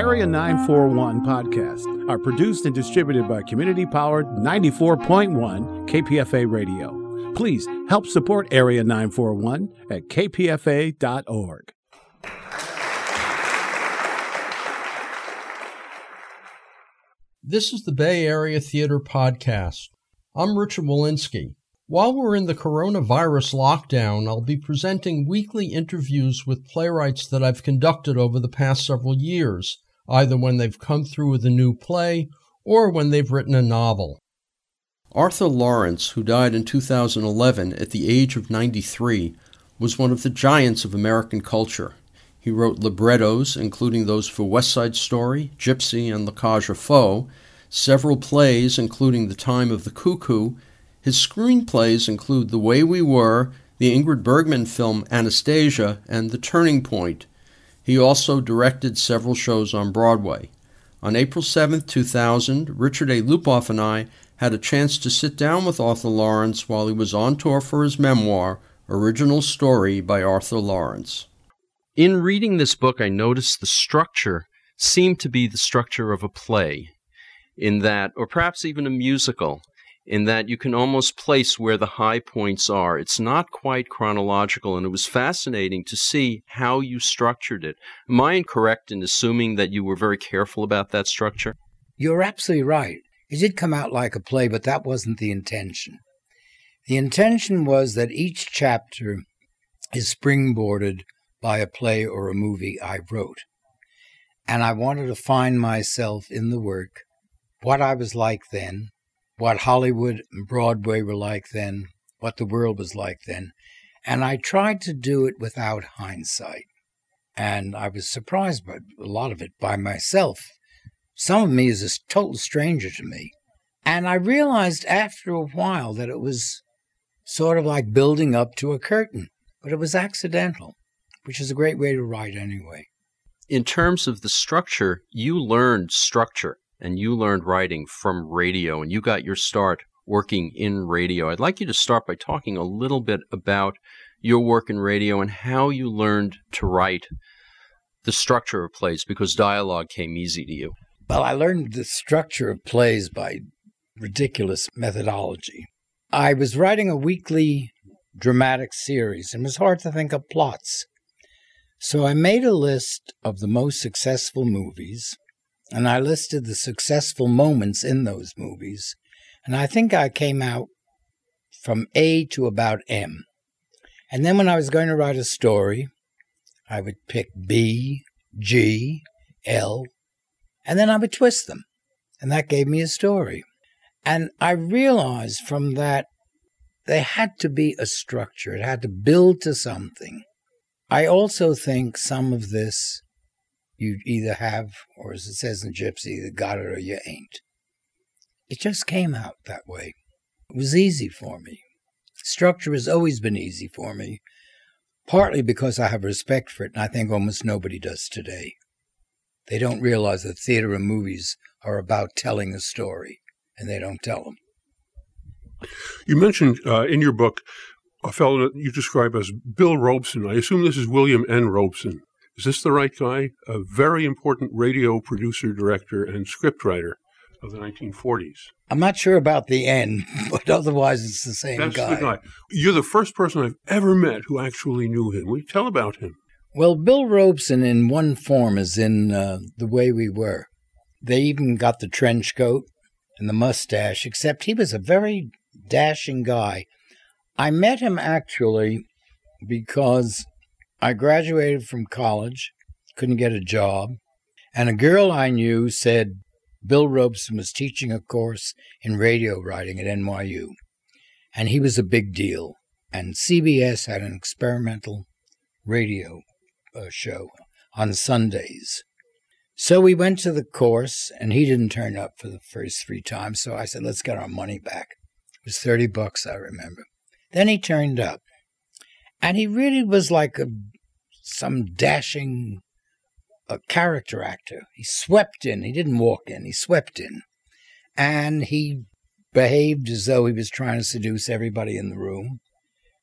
Area 941 podcasts are produced and distributed by community powered 94.1 KPFA Radio. Please help support Area 941 at kpfa.org. This is the Bay Area Theater Podcast. I'm Richard Wolinsky. While we're in the coronavirus lockdown, I'll be presenting weekly interviews with playwrights that I've conducted over the past several years, either when they've come through with a new play or when they've written a novel. Arthur Laurents, who died in 2011 at the age of 93, was one of the giants of American culture. He wrote librettos, including those for West Side Story, Gypsy, and La Cage aux Folles, several plays, including The Time of the Cuckoo. His screenplays include The Way We Were, the Ingrid Bergman film Anastasia, and The Turning Point. He also directed several shows on Broadway. On April 7, 2000, Richard A. Lupoff and I had a chance to sit down with Arthur Laurents while he was on tour for his memoir, Original Story by Arthur Laurents. In reading this book, I noticed the structure seemed to be the structure of a play, in that, or perhaps even a musical, in that you can almost place where the high points are. It's not quite chronological, and it was fascinating to see how you structured it. Am I incorrect in assuming that you were very careful about that structure? You're absolutely right. It did come out like a play, but that wasn't the intention. The intention was that each chapter is springboarded by a play or a movie I wrote. And I wanted to find myself in the work, what I was like then, what Hollywood and Broadway were like then, what the world was like then. And I tried to do it without hindsight. And I was surprised by a lot of it by myself. Some of me is a total stranger to me. And I realized after a while that it was sort of like building up to a curtain, but it was accidental which is a great way to write anyway. In terms of the structure, you learned structure and you learned writing from radio and you got your start working in radio. I'd like you to start by talking a little bit about your work in radio and how you learned to write the structure of plays because dialogue came easy to you. Well, I learned the structure of plays by ridiculous methodology. I was writing a weekly dramatic series and it was hard to think of plots. So I made a list of the most successful movies, and I listed the successful moments in those movies. And I think I came out from A to about M. And then when I was going to write a story, I would pick B, G, L, and then I would twist them. And that gave me a story. And I realized from that there had to be a structure, it had to build to something. I also think some of this you either have, or as it says in Gypsy, you got it or you ain't. It just came out that way. It was easy for me. Structure has always been easy for me, partly because I have respect for it, and I think almost nobody does today. They don't realize that theater and movies are about telling a story, and they don't tell them. You mentioned uh, in your book a fellow that you describe as Bill Robeson. I assume this is William N. Robson. Is this the right guy? A very important radio producer, director, and scriptwriter of the 1940s. I'm not sure about the end, but otherwise it's the same That's guy. the guy. You're the first person I've ever met who actually knew him. Will you tell about him? Well, Bill Robeson, in one form, is in uh, The Way We Were. They even got the trench coat and the mustache, except he was a very dashing guy. I met him actually because I graduated from college, couldn't get a job, and a girl I knew said Bill Robeson was teaching a course in radio writing at NYU, and he was a big deal. And CBS had an experimental radio uh, show on Sundays. So we went to the course, and he didn't turn up for the first three times. So I said, let's get our money back. It was 30 bucks, I remember. Then he turned up, and he really was like a some dashing a character actor. He swept in. He didn't walk in. He swept in, and he behaved as though he was trying to seduce everybody in the room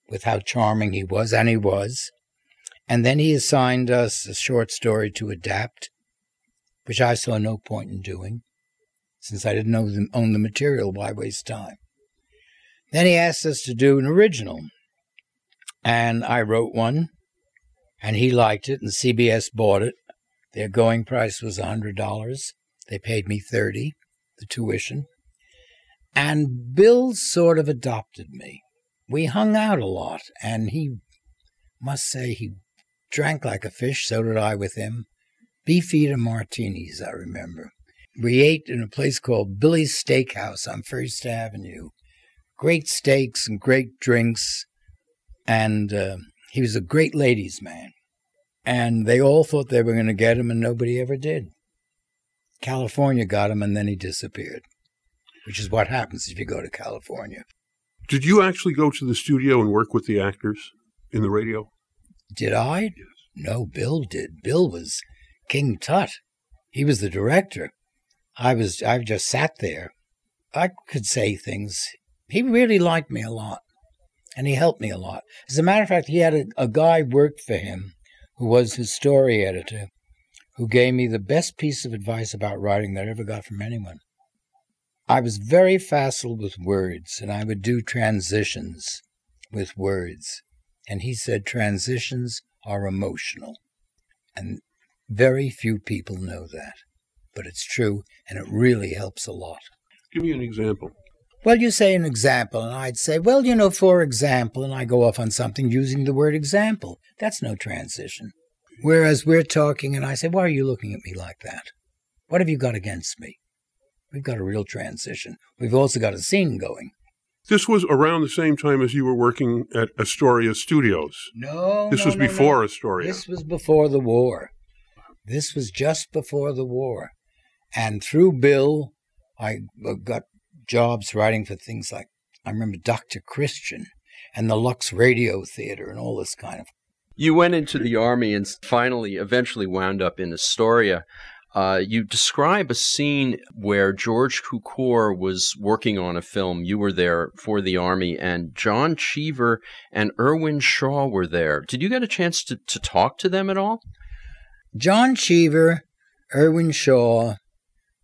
with how charming he was, and he was. And then he assigned us a short story to adapt. which I saw no point in doing, since I didn't own the material. Why waste time? Then he asked us to do an original, and I wrote one, and he liked it, and CBS bought it. Their going price was a hundred dollars. They paid me thirty, the tuition. And Bill sort of adopted me. We hung out a lot, and he must say he drank like a fish, so did I with him. Beefeater martinis, I remember. We ate in a place called Billy's Steakhouse on First Avenue. Great steaks and great drinks, and uh, he was a great ladies' man. And they all thought they were going to get him, and nobody ever did. California got him, and then he disappeared, which is what happens if you go to California. Did you actually go to the studio and work with the actors in the radio? Did I? Yes. No, Bill did. Bill was King Tut. He was the director. I was I just sat there. I could say things. He really liked me a lot. And he helped me a lot. As a matter of fact, he had a, a guy worked for him who was his story editor, who gave me the best piece of advice about writing that I ever got from anyone. I was very facile with words, and I would do transitions with words. And he said transitions are emotional. And very few people know that. But it's true, and it really helps a lot. Give me an example. Well, you say an example, and I'd say, well, you know, for example, and I go off on something using the word example. That's no transition. Whereas we're talking, and I say, why are you looking at me like that? What have you got against me? We've got a real transition. We've also got a scene going. This was around the same time as you were working at Astoria Studios. No, this no, was no, before no. Astoria. This was before the war. This was just before the war, and through Bill, I uh, got jobs writing for things like I remember Dr. Christian and the Lux Radio Theater and all this kind of. You went into the army and finally, eventually, wound up in Astoria. Uh, you describe a scene where George Cukor was working on a film. You were there for the Army, and John Cheever and Irwin Shaw were there. Did you get a chance to, to talk to them at all? John Cheever, Irwin Shaw,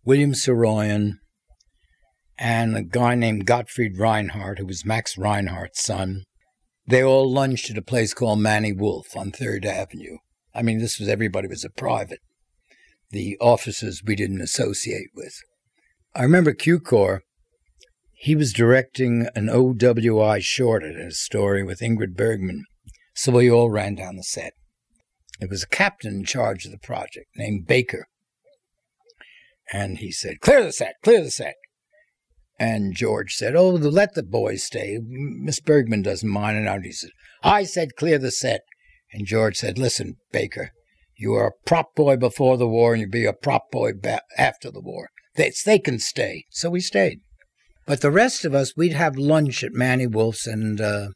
William Saroyan, and a guy named Gottfried Reinhardt, who was Max Reinhardt's son. They all lunched at a place called Manny Wolf on Third Avenue. I mean, this was everybody was a private. The officers we didn't associate with. I remember Cukor. He was directing an OWI short at Astoria with Ingrid Bergman, so we all ran down the set. It was a captain in charge of the project named Baker. And he said, Clear the set, clear the set. And George said, Oh, let the boys stay. Miss Bergman doesn't mind. And he said, I said, clear the set. And George said, Listen, Baker, you were a prop boy before the war and you'll be a prop boy ba- after the war. They, they can stay. So we stayed. But the rest of us, we'd have lunch at Manny Wolf's, and uh,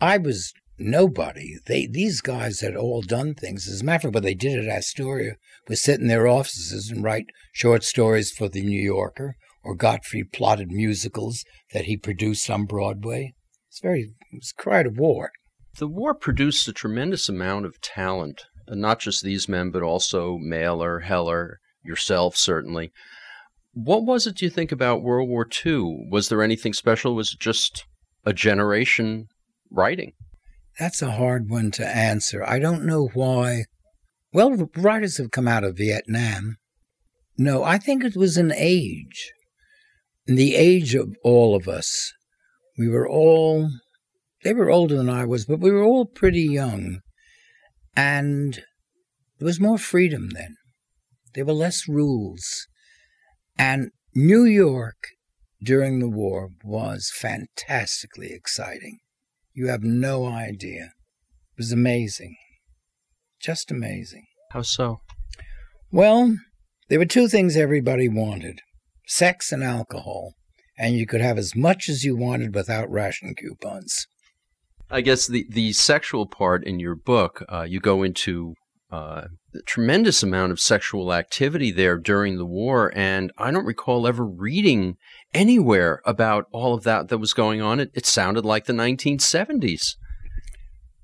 I was nobody. They These guys had all done things. As a matter of fact, what they did at Astoria was sit in their offices and write short stories for The New Yorker or Gottfried plotted musicals that he produced on Broadway. It's very, it was quite a war. The war produced a tremendous amount of talent, and not just these men, but also Mailer, Heller, yourself, certainly. What was it, do you think, about World War II? Was there anything special? Was it just a generation writing? That's a hard one to answer. I don't know why. Well, writers have come out of Vietnam. No, I think it was an age in the age of all of us, we were all, they were older than I was, but we were all pretty young. And there was more freedom then. There were less rules. And New York during the war was fantastically exciting. You have no idea. It was amazing. Just amazing. How so? Well, there were two things everybody wanted sex and alcohol, and you could have as much as you wanted without ration coupons. I guess the, the sexual part in your book, uh, you go into uh, a tremendous amount of sexual activity there during the war, and I don't recall ever reading anywhere about all of that that was going on. It, it sounded like the 1970s.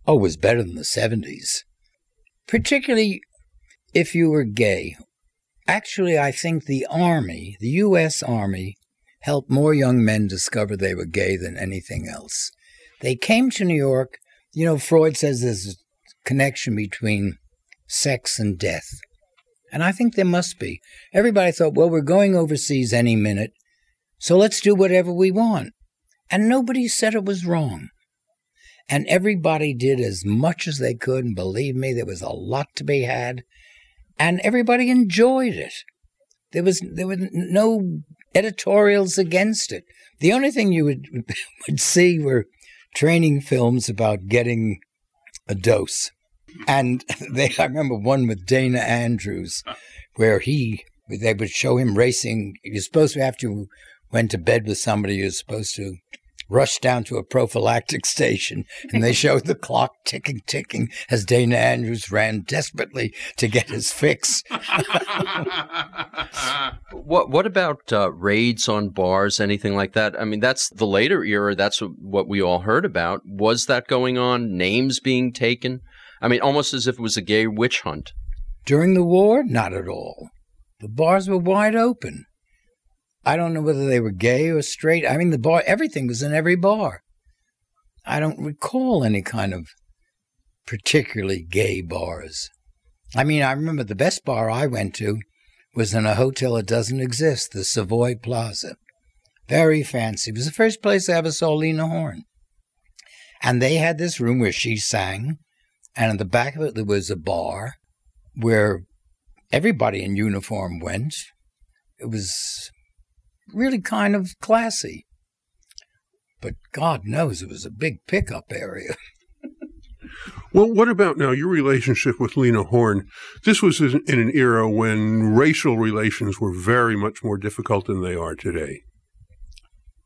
Oh, it was better than the 70s. Particularly if you were gay Actually, I think the Army, the U.S. Army, helped more young men discover they were gay than anything else. They came to New York. You know, Freud says there's a connection between sex and death. And I think there must be. Everybody thought, well, we're going overseas any minute, so let's do whatever we want. And nobody said it was wrong. And everybody did as much as they could. And believe me, there was a lot to be had. And everybody enjoyed it. There was there were no editorials against it. The only thing you would would see were training films about getting a dose. And they, I remember one with Dana Andrews, where he they would show him racing. You're supposed to after you went to bed with somebody, you're supposed to rushed down to a prophylactic station and they showed the clock ticking, ticking as Dana Andrews ran desperately to get his fix. what What about uh, raids on bars, anything like that? I mean, that's the later era. That's what we all heard about. Was that going on? Names being taken? I mean, almost as if it was a gay witch hunt. During the war, not at all. The bars were wide open. I don't know whether they were gay or straight. I mean, the bar, everything was in every bar. I don't recall any kind of particularly gay bars. I mean, I remember the best bar I went to was in a hotel that doesn't exist, the Savoy Plaza. Very fancy. It was the first place I ever saw Lena Horne. And they had this room where she sang, and in the back of it there was a bar where everybody in uniform went. It was really kind of classy. But God knows it was a big pickup area. Well, what about now your relationship with Lena Horne? This was in an era when racial relations were very much more difficult than they are today.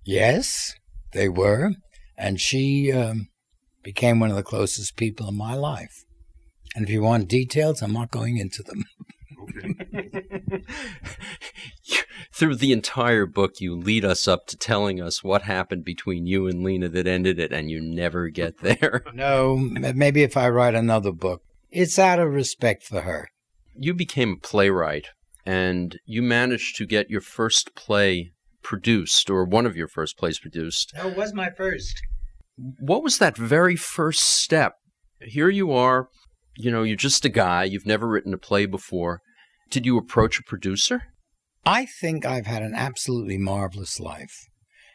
Yes, they were. And she um, became one of the closest people in my life. And if you want details, I'm not going into them. Through the entire book, you lead us up to telling us what happened between you and Lena that ended it, and you never get there. no, maybe if I write another book. It's out of respect for her. You became a playwright, and you managed to get your first play produced, or one of your first plays produced. No, it was my first. What was that very first step? Here you are, you know, you're just a guy, you've never written a play before. Did you approach a producer? I think I've had an absolutely marvelous life.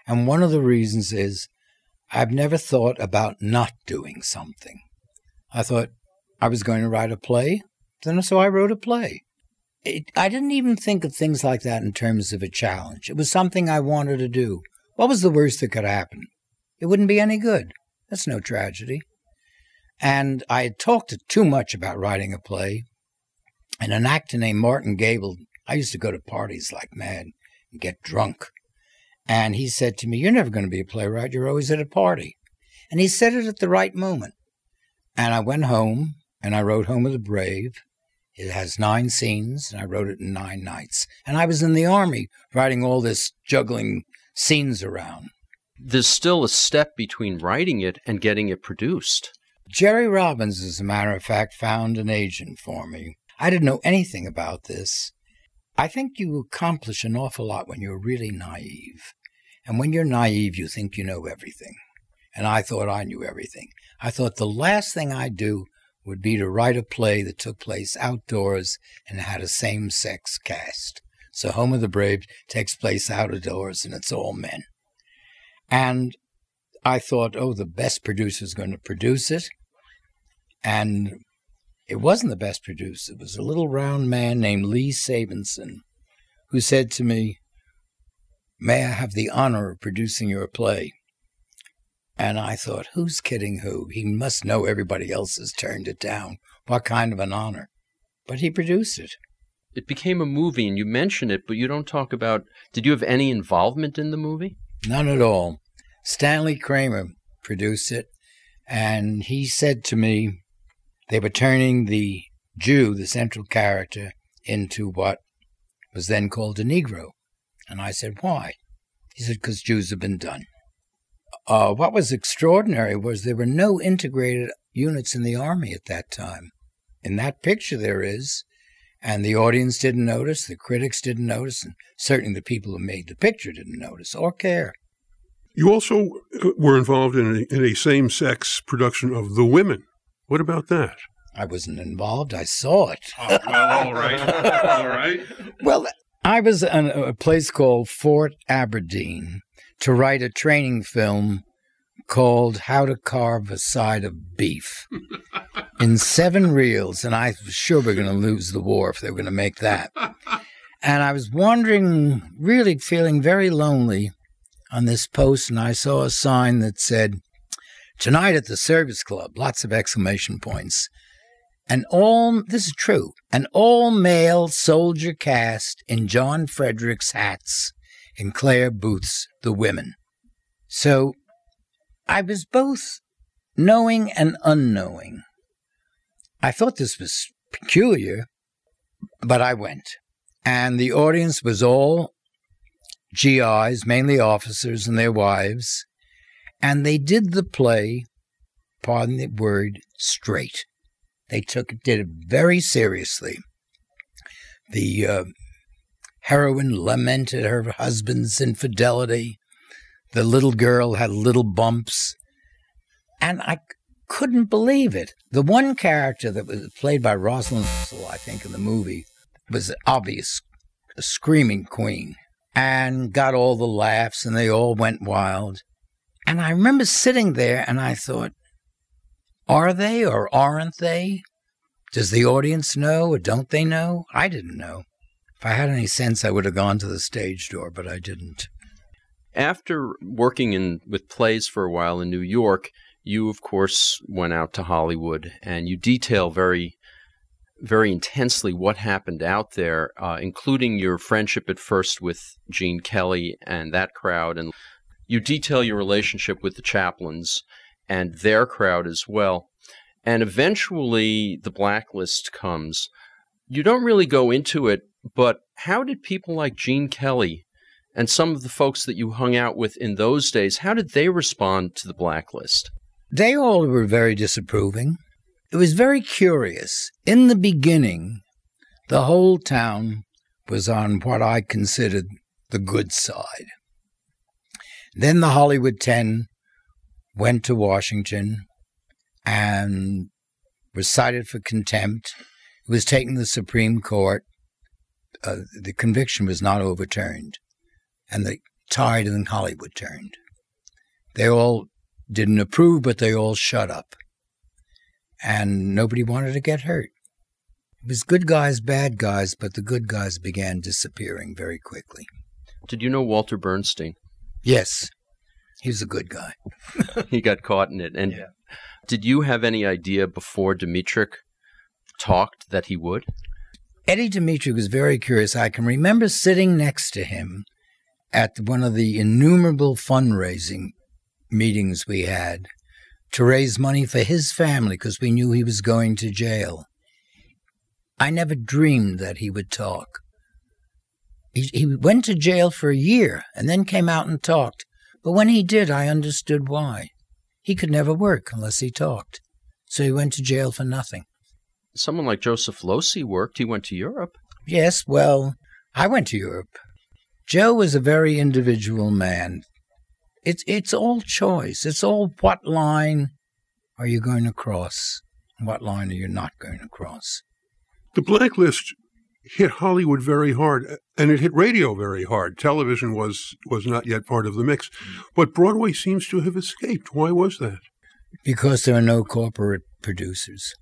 And one of the reasons is I've never thought about not doing something. I thought I was going to write a play, then so I wrote a play. It, I didn't even think of things like that in terms of a challenge. It was something I wanted to do. What was the worst that could happen? It wouldn't be any good. That's no tragedy. And I had talked too much about writing a play, and an actor named Martin Gabel, I used to go to parties like mad and get drunk. And he said to me, You're never going to be a playwright. You're always at a party. And he said it at the right moment. And I went home and I wrote Home of the Brave. It has nine scenes, and I wrote it in nine nights. And I was in the army writing all this, juggling scenes around. There's still a step between writing it and getting it produced. Jerry Robbins, as a matter of fact, found an agent for me I didn't know anything about this. I think you accomplish an awful lot when you're really naive. And when you're naive, you think you know everything. And I thought I knew everything. I thought the last thing I'd do would be to write a play that took place outdoors and had a same sex cast. So Home of the Brave takes place outdoors and it's all men. And I thought, oh, the best producer is going to produce it. And it wasn't the best producer. It was a little round man named Lee Sabinson who said to me, May I have the honor of producing your play? And I thought, who's kidding who? He must know everybody else has turned it down. What kind of an honor? But he produced it. It became a movie, and you mention it, but you don't talk about. Did you have any involvement in the movie? None at all. Stanley Kramer produced it, and he said to me, they were turning the Jew, the central character, into what was then called a Negro. And I said, Why? He said, Because Jews have been done. Uh, what was extraordinary was there were no integrated units in the army at that time. In that picture, there is. And the audience didn't notice, the critics didn't notice, and certainly the people who made the picture didn't notice or care. You also uh, were involved in a, in a same sex production of The Women. What about that? I wasn't involved. I saw it. Oh, well, all right. all right. Well, I was in a place called Fort Aberdeen to write a training film called How to Carve a Side of Beef in seven reels. And I was sure we are going to lose the war if they were going to make that. And I was wandering, really feeling very lonely on this post, and I saw a sign that said, Tonight at the Service Club, lots of exclamation points. An all, this is true, an all male soldier cast in John Fredericks hats and Clare Boothe's the women. So I was both knowing and unknowing. I thought this was peculiar, but I went. And the audience was all GIs, mainly officers and their wives, and they did the play, pardon the word, straight. They took did it very seriously. The uh, heroine lamented her husband's infidelity. The little girl had little bumps, and I couldn't believe it. The one character that was played by Rosalind I think, in the movie, was obvious, a screaming queen, and got all the laughs, and they all went wild. And I remember sitting there, and I thought, are they or aren't they? Does the audience know or don't they know? I didn't know. If I had any sense, I would have gone to the stage door, but I didn't. After working in with plays for a while in New York, you of course went out to Hollywood and you detail very very intensely what happened out there, uh, including your friendship at first with Gene Kelly and that crowd, and you detail your relationship with the chaplains and their crowd as well. And eventually the blacklist comes. You don't really go into it, but how did people like Gene Kelly and some of the folks that you hung out with in those days, how did they respond to the blacklist? They all were very disapproving. It was very curious. In the beginning, the whole town was on what I considered the good side. Then the Hollywood 10 went to Washington and was cited for contempt. It was taken to the Supreme Court. Uh, the conviction was not overturned, and the tide in Hollywood turned. They all didn't approve, but they all shut up. And nobody wanted to get hurt. It was good guys, bad guys, but the good guys began disappearing very quickly. Did you know Walter Bernstein? Yes. He was a good guy. he got caught in it. And yeah. did you have any idea before Dmytryk talked that he would? Eddie Dmytryk was very curious. I can remember sitting next to him at one of the innumerable fundraising meetings we had to raise money for his family because we knew he was going to jail. I never dreamed that he would talk. He, he went to jail for a year and then came out and talked. But when he did, I understood why. He could never work unless he talked. So he went to jail for nothing. Someone like Joseph Losey worked. He went to Europe. Yes, well, I went to Europe. Joe was a very individual man. It's it's all choice. It's all what line are you going to cross? What line are you not going to cross? The blacklist hit Hollywood very hard, and it hit radio very hard. Television was was not yet part of the mix, but Broadway seems to have escaped. Why was that? Because there are no corporate producers.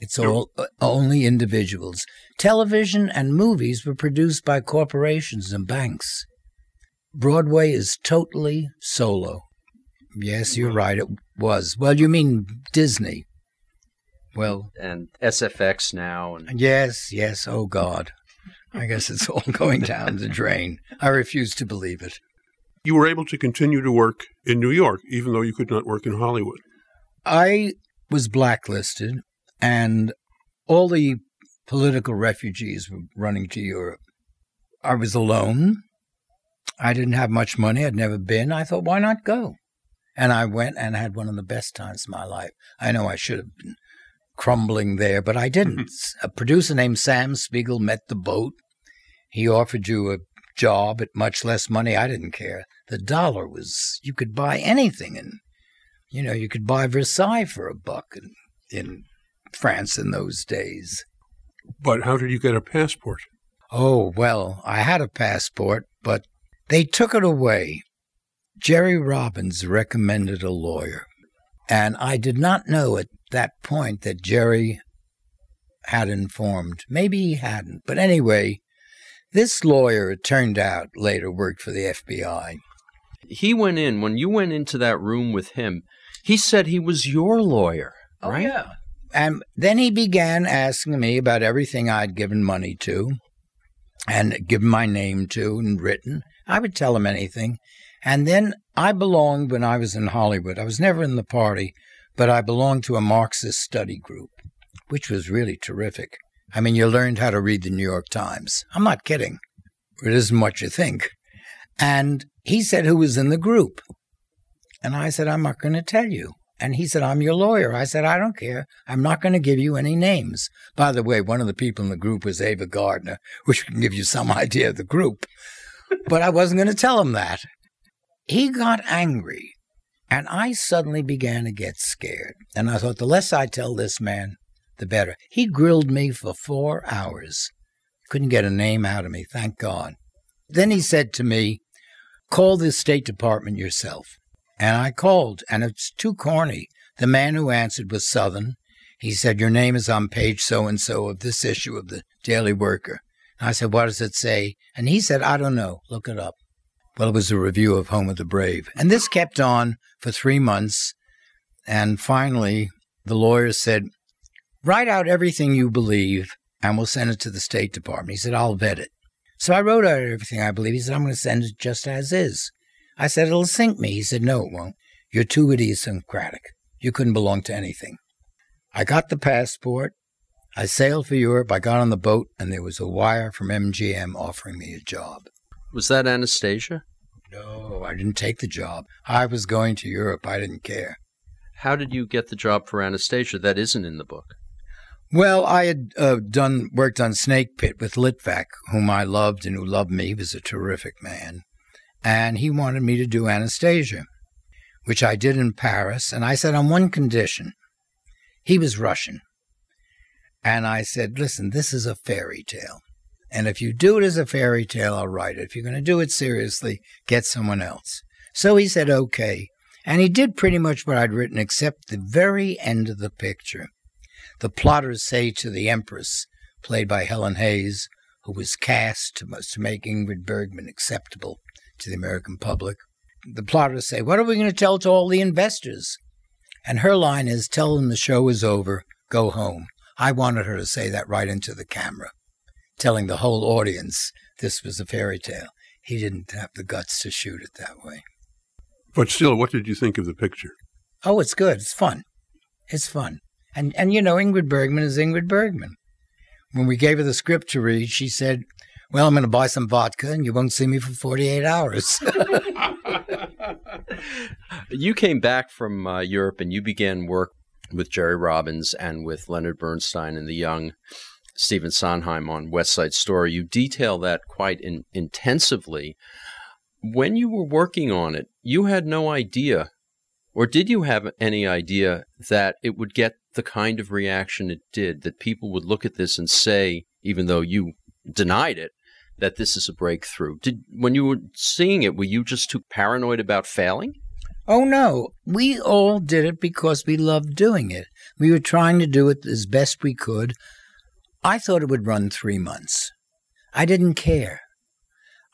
It's all uh, only individuals. Television and movies were produced by corporations and banks. Broadway is totally solo. Yes, you're right. It was. Well, you mean Disney. Well, and SFX now. And- yes, yes. Oh God, I guess it's all going down the drain. I refuse to believe it. You were able to continue to work in New York, even though you could not work in Hollywood. I was blacklisted, and all the political refugees were running to Europe. I was alone. I didn't have much money. I'd never been. I thought, why not go? And I went and had one of the best times of my life. I know I should have been crumbling there, but I didn't. Mm-hmm. a producer named Sam Spiegel met the boat. He offered you a job at much less money. I didn't care. The dollar was, you could buy anything. And, you know, you could buy Versailles for a buck in, in France in those days. But how did you get a passport? Oh, well, I had a passport, but they took it away. Jerry Robbins recommended a lawyer. And I did not know at that point that Jerry had informed. Maybe he hadn't. But anyway, this lawyer, it turned out, later worked for the FBI. He went in, when you went into that room with him, he said he was your lawyer, oh, right? Oh, yeah. And then he began asking me about everything I'd given money to and given my name to and written. I would tell him anything. And then I belonged when I was in Hollywood. I was never in the party, but I belonged to a Marxist study group, which was really terrific. I mean, you learned how to read the New York Times. I'm not kidding. It isn't what you think. And he said, Who was in the group? And I said, I'm not going to tell you. And he said, I'm your lawyer. I said, I don't care. I'm not going to give you any names. By the way, one of the people in the group was Ava Gardner, which can give you some idea of the group. but I wasn't going to tell him that. He got angry, and I suddenly began to get scared. And I thought, the less I tell this man, the better. He grilled me for four hours. Couldn't get a name out of me, thank God. Then he said to me, Call the State Department yourself. And I called, and it's too corny. The man who answered was Southern. He said, Your name is on page so and so of this issue of the Daily Worker. And I said, What does it say? And he said, I don't know. Look it up. Well, it was a review of Home of the Brave. And this kept on for three months. And finally, the lawyer said, Write out everything you believe, and we'll send it to the State Department. He said, I'll vet it. So I wrote out everything I believe. He said, I'm going to send it just as is. I said, It'll sink me. He said, No, it won't. You're too idiosyncratic. You couldn't belong to anything. I got the passport. I sailed for Europe. I got on the boat, and there was a wire from MGM offering me a job. Was that Anastasia? No, I didn't take the job. I was going to Europe. I didn't care. How did you get the job for Anastasia? That isn't in the book. Well, I had uh, done worked on Snake Pit with Litvak, whom I loved and who loved me. He was a terrific man, and he wanted me to do Anastasia, which I did in Paris. And I said on one condition. He was Russian, and I said, "Listen, this is a fairy tale. And if you do it as a fairy tale, I'll write it. If you're going to do it seriously, get someone else. So he said, okay. And he did pretty much what I'd written, except the very end of the picture. The plotters say to the Empress, played by Helen Hayes, who was cast to, make Ingrid Bergman acceptable to the American public, the plotters say, What are we going to tell to all the investors? And her line is, Tell them the show is over, go home. I wanted her to say that right into the camera telling the whole audience this was a fairy tale. He didn't have the guts to shoot it that way. But still, what did you think of the picture? Oh, it's good. It's fun. It's fun. And and you know, Ingrid Bergman is Ingrid Bergman. When we gave her the script to read, she said, "Well, I'm going to buy some vodka, and you won't see me for 48 hours." you came back from uh, Europe, and you began work with Jerry Robbins and with Leonard Bernstein and the Young Stephen Sondheim on West Side Story, you detail that quite in, intensively. When you were working on it, you had no idea, or did you have any idea that it would get the kind of reaction it did, that people would look at this and say, even though you denied it, that this is a breakthrough? Did when you were seeing it, were you just too paranoid about failing? Oh no, we all did it because we loved doing it. We were trying to do it as best we could I thought it would run three months. I didn't care.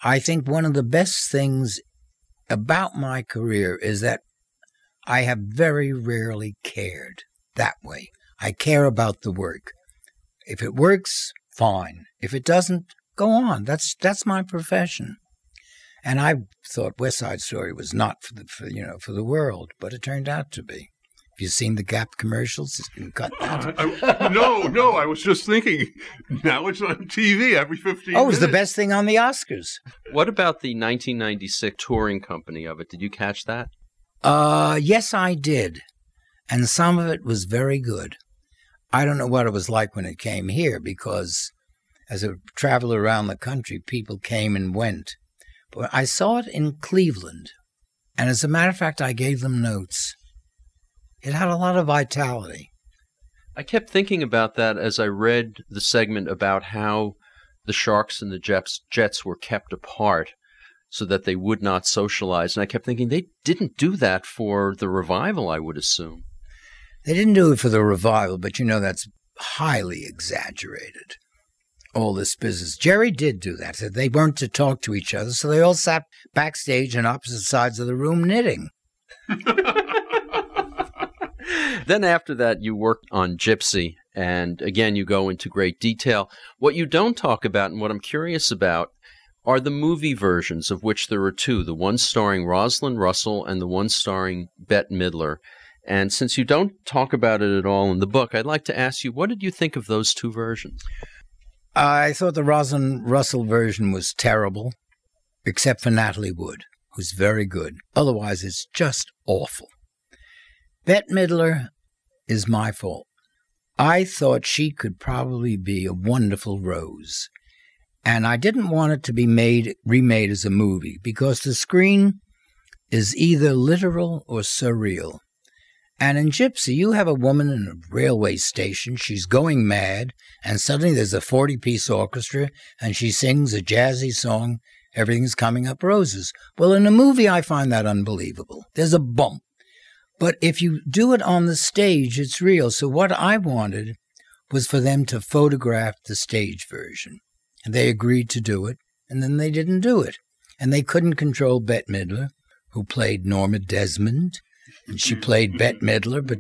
I think one of the best things about my career is that I have very rarely cared that way. I care about the work. If it works, fine. If it doesn't, go on. That's that's my profession. And I thought West Side Story was not for the for, you know for the world, but it turned out to be. Have you seen the Gap commercials? You can cut that. I, no, no. I was just thinking. Now it's on TV every fifteen. Oh, it was the best thing on the Oscars. What about the 1996 touring company of it? Did you catch that? Uh, yes, I did, and some of it was very good. I don't know what it was like when it came here because as a traveler around the country, people came and went. But I saw it in Cleveland. And as a matter of fact, I gave them notes. It had a lot of vitality. I kept thinking about that as I read the segment about how the Sharks and the Jets, Jets were kept apart so that they would not socialize. And I kept thinking they didn't do that for the revival, I would assume. They didn't do it for the revival, but you know that's highly exaggerated. All this business. Jerry did do that. They weren't to talk to each other, so they all sat backstage on opposite sides of the room knitting. then after that, you worked on Gypsy, and again, you go into great detail. What you don't talk about, and what I'm curious about, are the movie versions, of which there are two the one starring Rosalind Russell and the one starring Bette Midler. And since you don't talk about it at all in the book, I'd like to ask you what did you think of those two versions? I thought the Rosalind Russell version was terrible, except for Natalie Wood, who's very good. Otherwise, it's just awful. Bette Midler is my fault. I thought she could probably be a wonderful Rose. And I didn't want it to be made remade as a movie because the screen is either literal or surreal. And in Gypsy, you have a woman in a railway station. She's going mad, and suddenly there's a 40 piece orchestra, and she sings a jazzy song. Everything's coming up roses. Well, in a movie, I find that unbelievable. There's a bump. But if you do it on the stage, it's real. So, what I wanted was for them to photograph the stage version. And they agreed to do it, and then they didn't do it. And they couldn't control Bette Midler, who played Norma Desmond and she played Bette Midler, but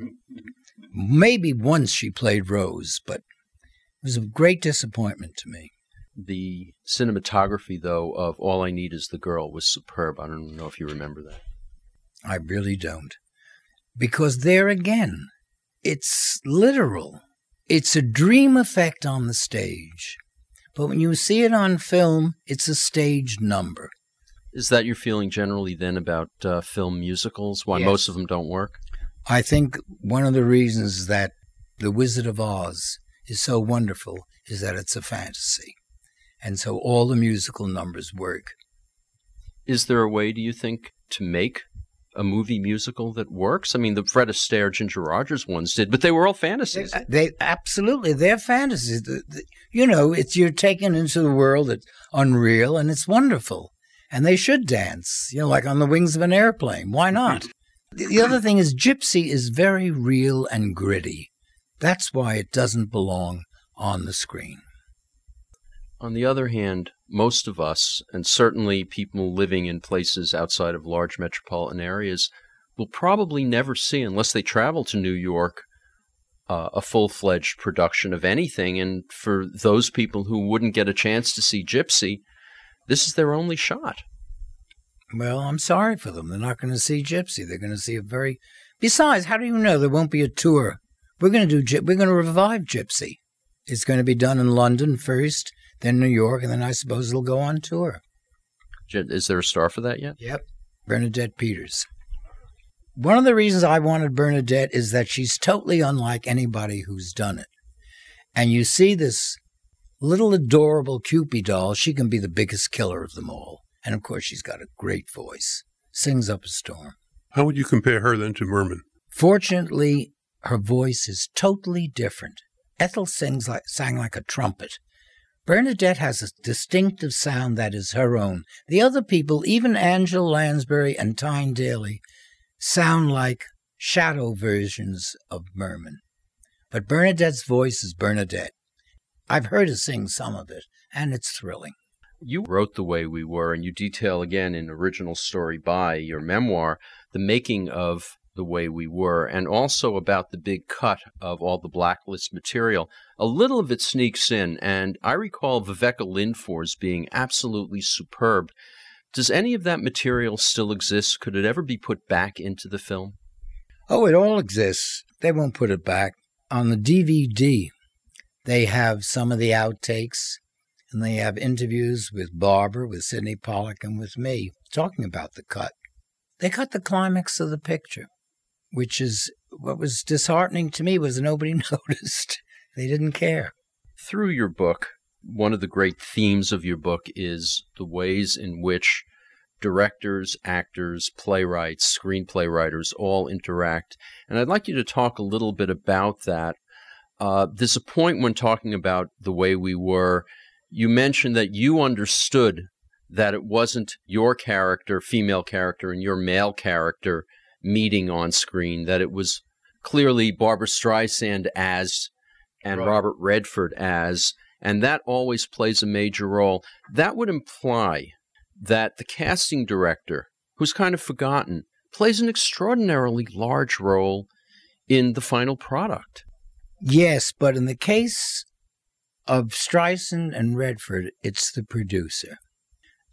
maybe once she played Rose, but it was a great disappointment to me. The cinematography, though, of All I Need Is the Girl was superb. I don't know if you remember that. I really don't. Because there again, it's literal. It's a dream effect on the stage. But when you see it on film, it's a stage number. Is that your feeling generally then about uh, film musicals? Why yes. most of them don't work? I think one of the reasons that The Wizard of Oz is so wonderful is that it's a fantasy. And so all the musical numbers work. Is there a way, do you think, to make a movie musical that works? I mean, the Fred Astaire, Ginger Rogers ones did, but they were all fantasies. They, they absolutely they're fantasies. The, the, you know, it's you're taken into the world that's unreal and it's wonderful and they should dance, you know, like on the wings of an airplane. Why mm-hmm. not? The other thing is, Gypsy is very real and gritty. That's why it doesn't belong on the screen. On the other hand, most of us, and certainly people living in places outside of large metropolitan areas, will probably never see, unless they travel to New York, uh, a full fledged production of anything. And for those people who wouldn't get a chance to see Gypsy, this is their only shot. Well, I'm sorry for them. They're not going to see Gypsy. They're going to see a very. Besides, how do you know there won't be a tour? We're going to do. We're going to revive Gypsy. It's going to be done in London first, then New York, and then I suppose it'll go on tour. Is there a star for that yet? Yep, Bernadette Peters. One of the reasons I wanted Bernadette is that she's totally unlike anybody who's done it. And you see this little adorable Cupid doll, she can be the biggest killer of them all. And of course, she's got a great voice, sings up a storm. How would you compare her then to Merman? Fortunately, her voice is totally different. Ethel sings like, sang like a trumpet. Bernadette has a distinctive sound that is her own. The other people, even Angela Lansbury and Tyne Daly, sound like shadow versions of Merman. But Bernadette's voice is Bernadette. I've heard her sing some of it, and it's thrilling. You wrote The Way We Were, and you detail again in Original Story by your memoir the making of The Way We Were, and also about the big cut of all the blacklist material. A little of it sneaks in, and I recall Viveca Lindfors being absolutely superb. Does any of that material still exist? Could it ever be put back into the film? Oh, it all exists. They won't put it back. On the DVD, they have some of the outtakes, and they have interviews with Barbara, with Sydney Pollack, and with me talking about the cut. They cut the climax of the picture, which is what was disheartening to me was nobody noticed. They didn't care. Through your book, one of the great themes of your book is the ways in which directors, actors, playwrights, screenplay writers all interact. And I'd like you to talk a little bit about that. Uh, there's a point when talking about the way we were, you mentioned that you understood that it wasn't your character, female character, and your male character meeting on screen, that it was clearly Barbra Streisand as and right. Robert Redford as, and that always plays a major role. That would imply that the casting director, who's kind of forgotten, plays an extraordinarily large role in the final product. Yes, but in the case of Streisand and Redford, it's the producer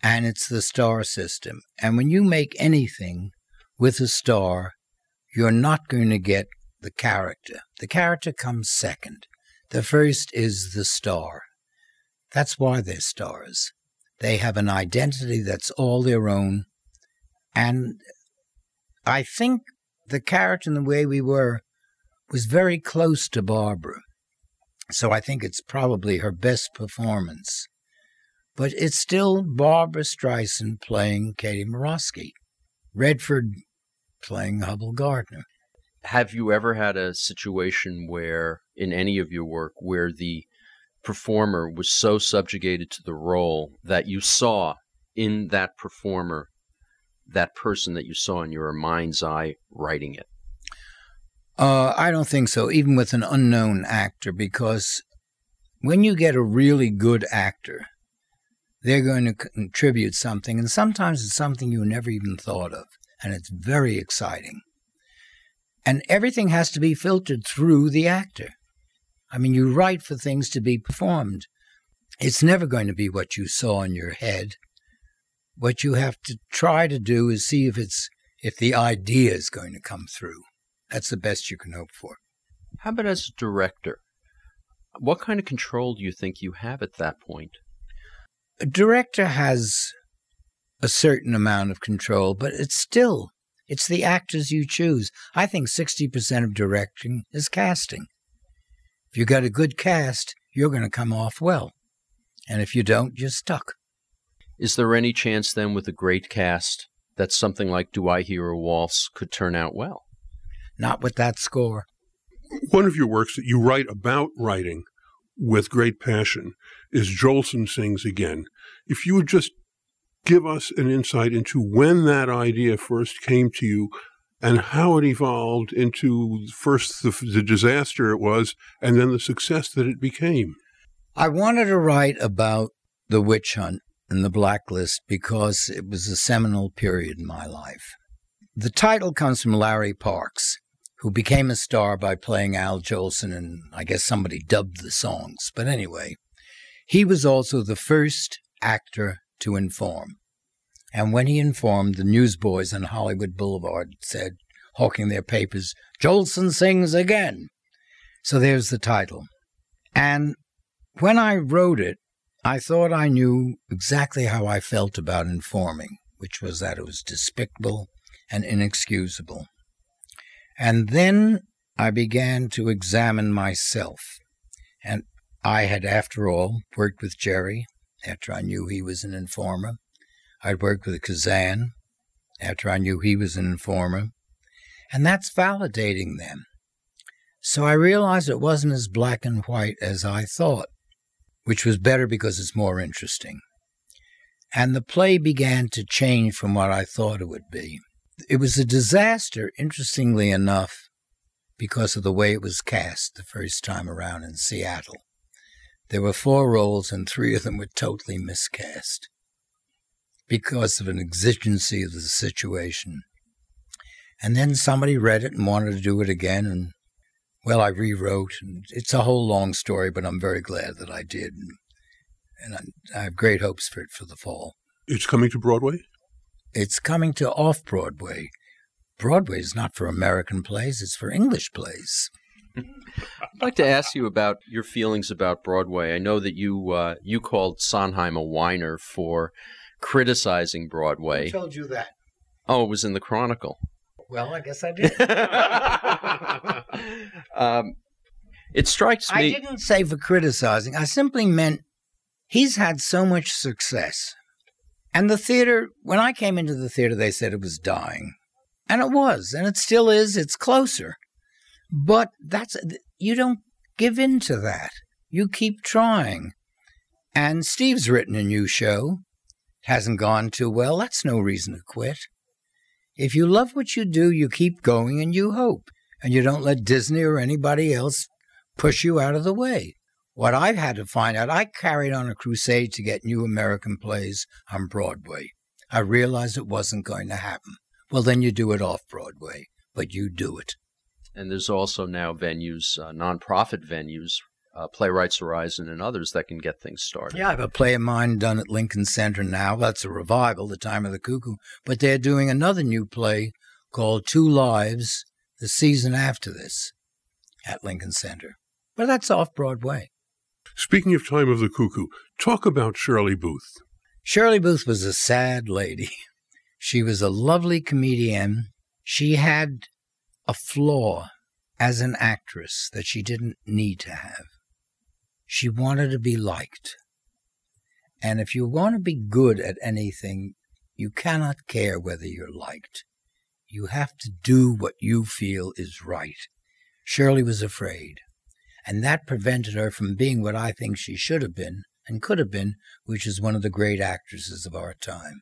and it's the star system. And when you make anything with a star, you're not going to get the character. The character comes second. The first is the star. That's why they're stars. They have an identity that's all their own. And I think the character and the way we were was very close to Barbara. So I think it's probably her best performance. But it's still Barbra Streisand playing Katie Morosky, Redford playing Hubbell Gardner. Have you ever had a situation where, in any of your work, where the performer was so subjugated to the role that you saw in that performer that person that you saw in your mind's eye writing it? Uh, I don't think so, even with an unknown actor, because when you get a really good actor, they're going to contribute something, and sometimes it's something you never even thought of, and it's very exciting. And everything has to be filtered through the actor. I mean, you write for things to be performed. It's never going to be what you saw in your head. What you have to try to do is see if it's if the idea is going to come through. That's the best you can hope for. How about as a director? What kind of control do you think you have at that point? A director has a certain amount of control, but it's still it's the actors you choose. I think 60% of directing is casting. If you got a good cast, you're going to come off well. And if you don't, you're stuck. Is there any chance then with a great cast that something like Do I Hear a Waltz could turn out well? Not with that score. One of your works that you write about writing with great passion is Jolson Sings Again. If you would just give us an insight into when that idea first came to you and how it evolved into first the, the, disaster it was and then the success that it became. I wanted to write about the witch hunt and the blacklist because it was a seminal period in my life. The title comes from Larry Parks, who became a star by playing Al Jolson, and I guess somebody dubbed the songs. But anyway, he was also the first actor to inform. And when he informed, the newsboys on Hollywood Boulevard said, hawking their papers, Jolson sings again. So there's the title. And when I wrote it, I thought I knew exactly how I felt about informing, which was that it was despicable and inexcusable. And then I began to examine myself. And I had, after all, worked with Jerry after I knew he was an informer. I'd worked with Kazan after I knew he was an informer, and that's validating them. So I realized it wasn't as black and white as I thought, which was better because it's more interesting. And the play began to change from what I thought it would be. It was a disaster, interestingly enough, because of the way it was cast the first time around in Seattle. There were four roles, and three of them were totally miscast because of an exigency of the situation. And then somebody read it and wanted to do it again, and well, I rewrote. And it's a whole long story, but I'm very glad that I did, and, and I, I have great hopes for it for the fall. It's coming to Broadway. It's coming to off Broadway. Broadway is not for American plays; it's for English plays. I'd like to ask you about your feelings about Broadway. I know that you uh, you called Sondheim a whiner for criticizing Broadway. Who told you that? Oh, it was in the Chronicle. Well, I guess I did. um, it strikes me. I didn't say for criticizing. I simply meant he's had so much success. And the theater, when I came into the theater, they said it was dying. And it was, and it still is. It's closer. But that's, you don't give in to that. You keep trying. And Steve's written a new show. Hasn't gone too well. That's no reason to quit. If you love what you do, you keep going and you hope. And you don't let Disney or anybody else push you out of the way. What I've had to find out, I carried on a crusade to get new American plays on Broadway. I realized it wasn't going to happen. Well, then you do it off Broadway, but you do it. And there's also now venues, uh, nonprofit venues, uh, Playwrights Horizon and others that can get things started. Yeah, I have a play of mine done at Lincoln Center now. That's a revival, The Time of the Cuckoo. But they're doing another new play called Two Lives the season after this at Lincoln Center. But that's off Broadway. Speaking of Time of the Cuckoo, talk about Shirley Booth. Shirley Booth was a sad lady. She was a lovely comedian. She had a flaw as an actress that she didn't need to have. She wanted to be liked. And if you want to be good at anything, you cannot care whether you're liked. You have to do what you feel is right. Shirley was afraid and that prevented her from being what I think she should have been and could have been, which is one of the great actresses of our time.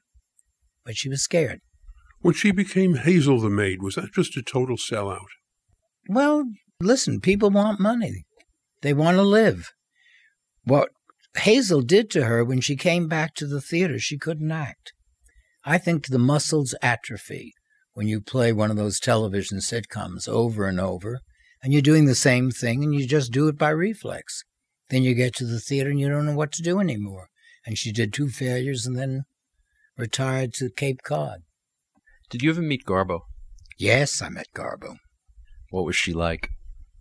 But she was scared. When she became Hazel the maid, was that just a total sellout? Well, listen, people want money. They want to live. What Hazel did to her when she came back to the theater, she couldn't act. I think the muscles atrophy when you play one of those television sitcoms over and over and you're doing the same thing and you just do it by reflex. Then you get to the theater and you don't know what to do anymore. And she did two failures and then retired to Cape Cod. Did you ever meet Garbo? Yes, I met Garbo. What was she like?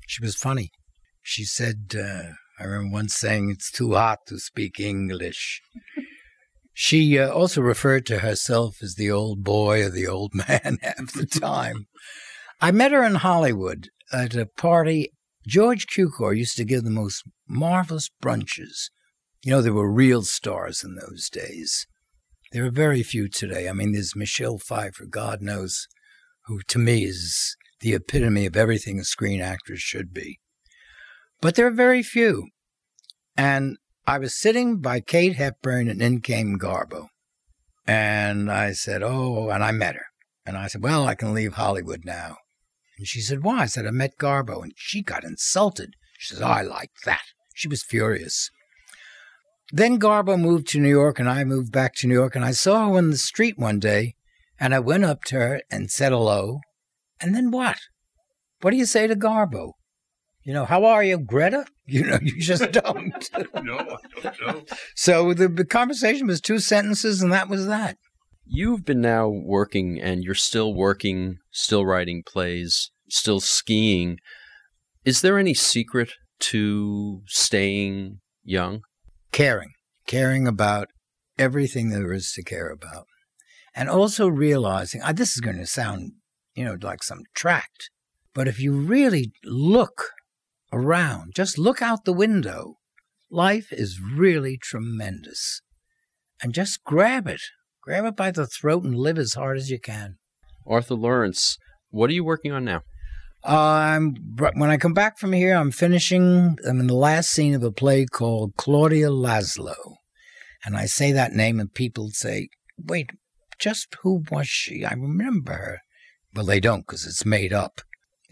She was funny. She said, uh, I remember once saying, it's too hot to speak English. she uh, also referred to herself as the old boy or the old man half the time. I met her in Hollywood at a party. George Cukor used to give the most marvelous brunches. You know, there were real stars in those days. There are very few today. I mean, there's Michelle Pfeiffer, God knows, who to me is the epitome of everything a screen actress should be. But there are very few. And I was sitting by Kate Hepburn and in came Garbo. And I said, Oh, and I met her. And I said, Well, I can leave Hollywood now. And she said, Why? I said, I met Garbo. And she got insulted. She oh, I like that. She was furious. Then Garbo moved to New York, and I moved back to New York, and I saw her in the street one day, and I went up to her and said hello. And then what? What do you say to Garbo? You know, how are you, Greta? You know, you just don't. no, I don't know. So the, the conversation was two sentences, and that was that. You've been now working and you're still working, still writing plays, still skiing. Is there any secret to staying young? Caring. Caring about everything there is to care about. And also realizing, uh, this is going to sound, you know, like some tract, but if you really look around, just look out the window, life is really tremendous. And just grab it Grab it by the throat and live as hard as you can. Arthur Laurents, what are you working on now? Uh, I'm when I come back from here, I'm finishing. I'm in the last scene of a play called Claudia Laszlo, and I say that name, and people say, "Wait, just who was she? I remember her." Well, they don't because it's made up.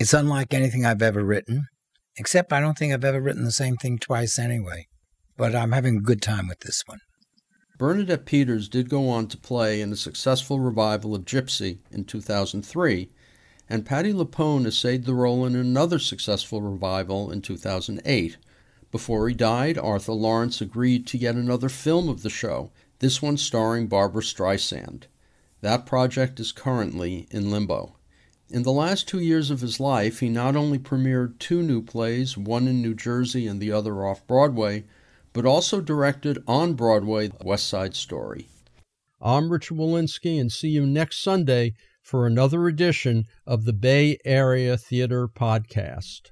It's unlike anything I've ever written, except I don't think I've ever written the same thing twice anyway. But I'm having a good time with this one. Bernadette Peters did go on to play in a successful revival of Gypsy in 2003, and Patti LuPone essayed the role in another successful revival in 2008. Before he died, Arthur Laurents agreed to yet another film of the show, this one starring Barbra Streisand. That project is currently in limbo. In the last two years of his life, he not only premiered two new plays, one in New Jersey and the other off Broadway, but also directed on Broadway West Side Story. I'm Richard Wolinsky, and see you next Sunday for another edition of the Bay Area Theater Podcast.